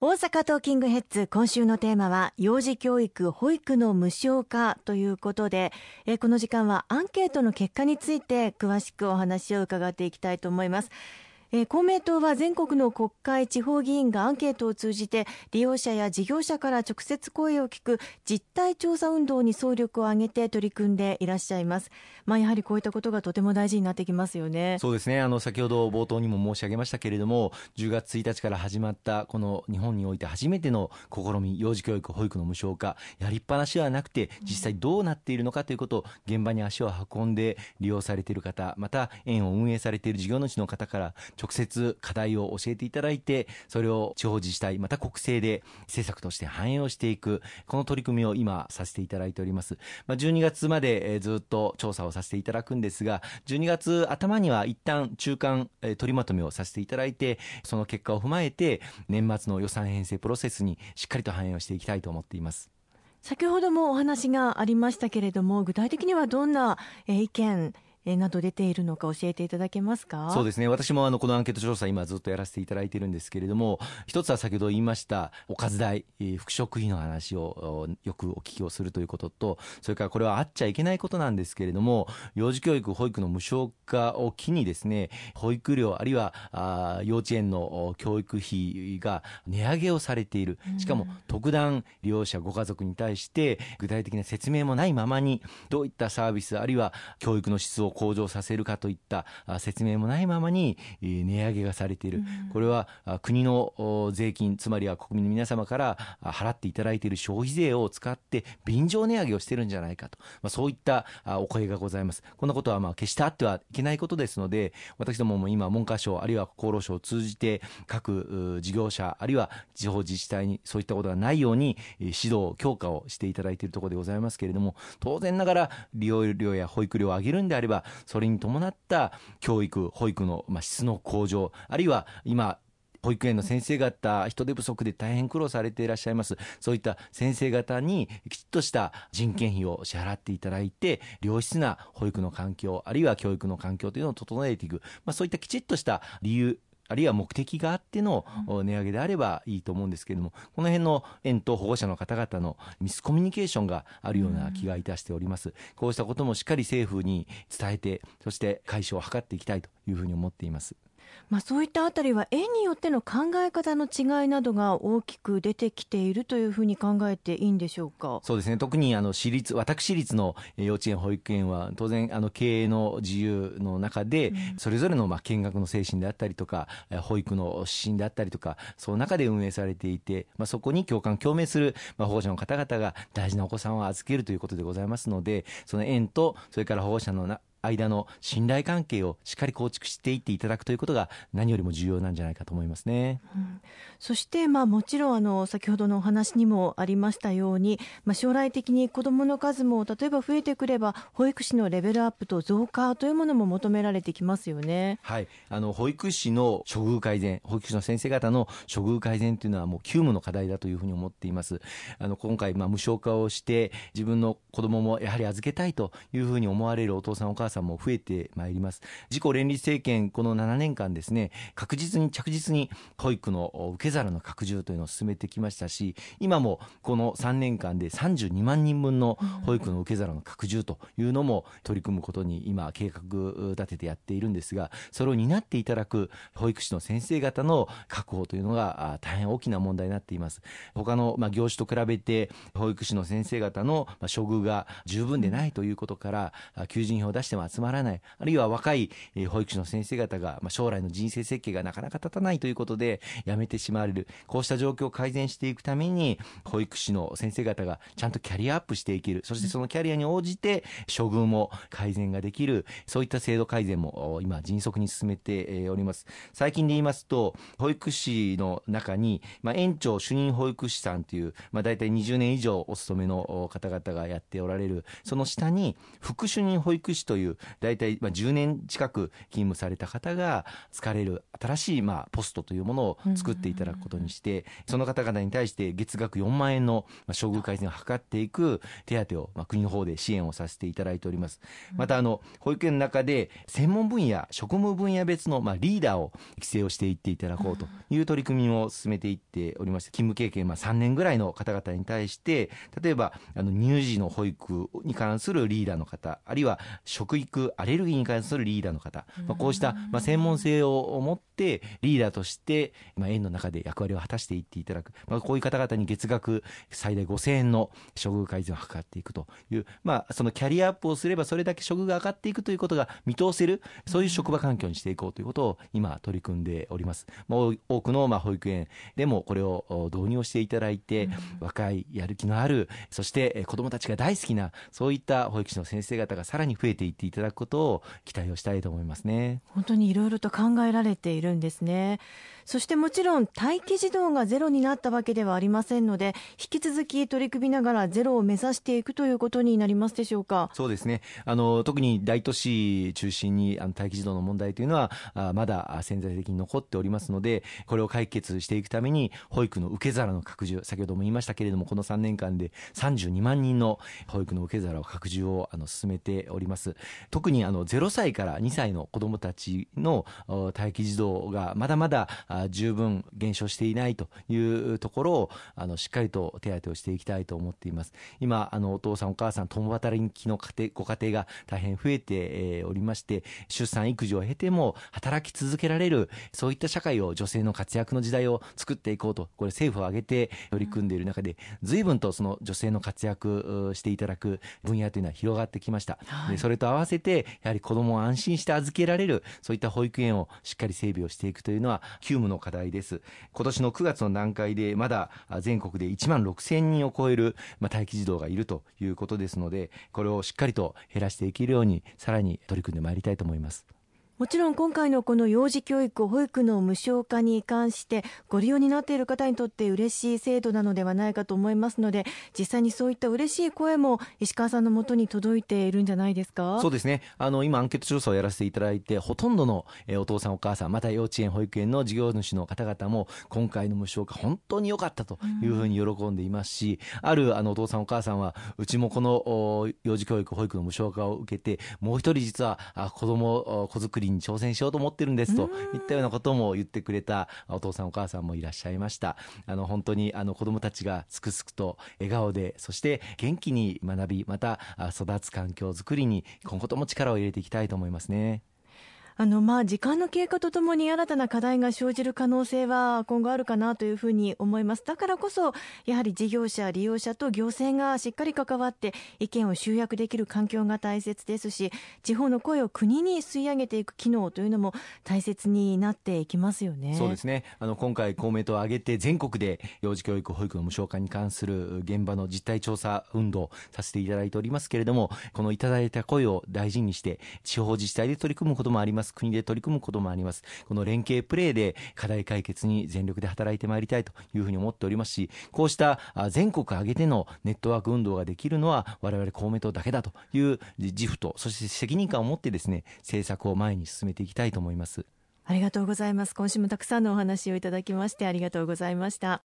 大阪トーキングヘッズ今週のテーマは幼児教育保育の無償化ということでえこの時間はアンケートの結果について詳しくお話を伺っていきたいと思います。えー、公明党は全国の国会地方議員がアンケートを通じて利用者や事業者から直接声を聞く実態調査運動に総力を挙げて取り組んでいらっしゃいます、まあ、やはりこういったことがとても大事になってきますよね。そうですね。あの先ほど冒頭にも申し上げましたけれども10月1日から始まったこの日本において初めての試み幼児教育保育の無償化やりっぱなしではなくて実際どうなっているのかということを現場に足を運んで利用されている方また園を運営されている事業主の方から直接課題を教えていただいてそれを地方自治体また国政で政策として反映をしていくこの取り組みを今させていただいております、まあ、12月までずっと調査をさせていただくんですが12月頭には一旦中間取りまとめをさせていただいてその結果を踏まえて年末の予算編成プロセスにしっかりと反映をしていきたいと思っています。先ほどもお話がありましたけれども具体的にはどんな意見など出ているのか教えていただけますか？そうですね。私もあのこのアンケート調査今ずっとやらせていただいているんですけれども一つは先ほど言いましたおかず代副食費の話をよくお聞きをするということとそれからこれはあっちゃいけないことなんですけれども幼児教育保育の無償化を機にですね保育料あるいはあ幼稚園の教育費が値上げをされている。しかも特段利用者ご家族に対して具体的な説明もないままにどういったサービスあるいは教育の質を向上させるかといった説明もないままに値上げがされている、これは国の税金つまりは国民の皆様から払っていただいている消費税を使って便乗値上げをしてるんじゃないかと、まあ、そういったお声がございます。こんなことはまあ決してあってはいけないことですので私どもも今文科省あるいは厚労省を通じて各事業者あるいは地方自治体にそういったことがないように指導強化をしていただいているところでございますけれども当然ながら利用料や保育料を上げるんであればそれに伴った教育保育の、ま、質の向上あるいは今保育園の先生方人手不足で大変苦労されていらっしゃいます。そういった先生方にきちっとした人件費を支払っていただいて良質な保育の環境あるいは教育の環境というのを整えていく、まあ、そういったきちっとした理由あるいは目的があっての値上げであればいいと思うんですけれども、この辺の園と保護者の方々のミスコミュニケーションがあるような気がいたしております。こうしたこともしっかり政府に伝えて、そして解消を図っていきたいというふうに思っています。まあ、そういったあたりは園によっての考え方の違いなどが大きく出てきているというふうに考えていいんでしょうか？そうですね。特にあの私立私立の幼稚園保育園は当然あの経営の自由の中で、それぞれのまあ見学の精神であったりとか保育の指針であったりとかその中で運営されていて、まあ、そこに共感共鳴する、まあ、保護者の方々が大事なお子さんを預けるということでございますのでその園とそれから保護者のな間の信頼関係をしっかり構築していっていただくということが何よりも重要なんじゃないかと思いますね、うん、そして、まあ、もちろんあの先ほどのお話にもありましたように、まあ、将来的に子どもの数も例えば増えてくれば保育士のレベルアップと増加というものも求められてきますよね、はい、あの保育士の処遇改善保育士の先生方の処遇改善というのはもう急務の課題だというふうに思っています。あの今回、まあ、無償化をして自分の子どももやはり預けたいというふうに思われるお父さんお母さんも増えてまいります。自公連立政権この7年間ですね確実に着実に保育の受け皿の拡充というのを進めてきましたし今もこの3年間で32万人分の保育の受け皿の拡充というのも取り組むことに今計画立ててやっているんですがそれを担っていただく保育士の先生方の確保というのが大変大きな問題になっています。他のま業種と比べて保育士の先生方の処遇が十分でないということから求人票を出しても集まらない。あるいは若い保育士の先生方が、まあ、将来の人生設計がなかなか立たないということで辞めてしまわれる。こうした状況を改善していくために保育士の先生方がちゃんとキャリアアップしていける。そしてそのキャリアに応じて処遇も改善ができる。そういった制度改善も今迅速に進めております。最近で言いますと保育士の中に、まあ、園長主任保育士さんという、まあ、大体20年以上お勤めの方々がやっておられる。その下に副主任保育士といういう大体まあ10年近く勤務された方が疲れる新しいまあポストというものを作っていただくことにして、その方々に対して月額4万円の処遇改善を図っていく手当をまあ国の方で支援をさせていただいております。またあの保育園の中で専門分野職務分野別のまあリーダーを育成をしていっていただこうという取り組みを進めていっておりまして勤務経験まあ3年ぐらいの方々に対して例えばあの乳児の保育に関するリーダーの方あるいは食育アレルギーに関するリーダーの方、まあ、こうしたまあ専門性を持ってリーダーとしてまあ園の中で役割を果たしていっていただく、まあ、こういう方々に月額最大5000円の処遇改善を図っていくという、まあ、そのキャリアアップをすればそれだけ処遇が上がっていくということが見通せるそういう職場環境にしていこうということを今取り組んでおります。まあ、多くのまあ保育園でもこれを導入していただいて、若いやる気のあるそして子どもたちが大好きなそういった保育士の先生方がさらに増えていっていただくことを期待をしたいと思いますね。本当にいろいろと考えられているんですね。そしてもちろん待機児童がゼロになったわけではありませんので引き続き取り組みながらゼロを目指していくということになりますでしょうか？そうですね。あの特に大都市中心にあの待機児童の問題というのはあまだ潜在的に残っておりますのでこれを解決していくために保育の受け皿の拡充先ほども言いましたけれどもこの3年間で32万人の保育の受け皿を拡充をあの進めております。特にあの0歳から2歳の子どもたちの待機児童がまだまだ十分減少していないというところをあのしっかりと手当てをしていきたいと思っています。今あのお父さんお母さん共働きの家庭ご家庭が大変増えておりまして出産育児を経ても働き続けられるそういった社会を女性の活躍の時代を作っていこうとこれ政府を挙げて取り組んでいる中で随分とその女性の活躍していただく分野というのは広がってきました、はい、でそれと合わせてやはり子どもを安心して預けられるそういった保育園をしっかり整備をしていくというのは急務の課題です今年の9月の段階でまだ全国で1万6000人を超える、ま、待機児童がいるということですのでこれをしっかりと減らしていけるようにさらに取り組んでまいりたいと思います。もちろん今回のこの幼児教育、保育の無償化に関してご利用になっている方にとって嬉しい制度なのではないかと思いますので実際にそういった嬉しい声も石川さんのもとに届いているんじゃないですか？そうですね。あの今アンケート調査をやらせていただいてほとんどの、えお父さんお母さんまた幼稚園保育園の事業主の方々も今回の無償化本当に良かったというふうに喜んでいますし、うん、あるあのお父さんお母さんはうちもこの幼児教育保育の無償化を受けてもう一人実は子供子作りに挑戦しようと思ってるんですといったようなことも言ってくれたお父さんお母さんもいらっしゃいましたあの本当にあの子どもたちがすくすくと笑顔でそして元気に学びまた育つ環境づくりに今後とも力を入れていきたいと思いますね。あのまあ時間の経過とともに新たな課題が生じる可能性は今後あるかなというふうに思います。だからこそやはり事業者利用者と行政がしっかり関わって意見を集約できる環境が大切ですし地方の声を国に吸い上げていく機能というのも大切になっていきますよね。そうですね。あの今回公明党を挙げて全国で幼児教育保育の無償化に関する現場の実態調査運動させていただいておりますけれどもこのいただいた声を大事にして地方自治体で取り組むこともあります。ます。国で取り組むこともあります。この連携プレーで課題解決に全力で働いてまいりたいというふうに思っておりますしこうした全国挙げてのネットワーク運動ができるのは我々公明党だけだという自負とそして責任感を持ってですね政策を前に進めていきたいと思います。ありがとうございます。今週もたくさんのお話をいただきましてありがとうございました。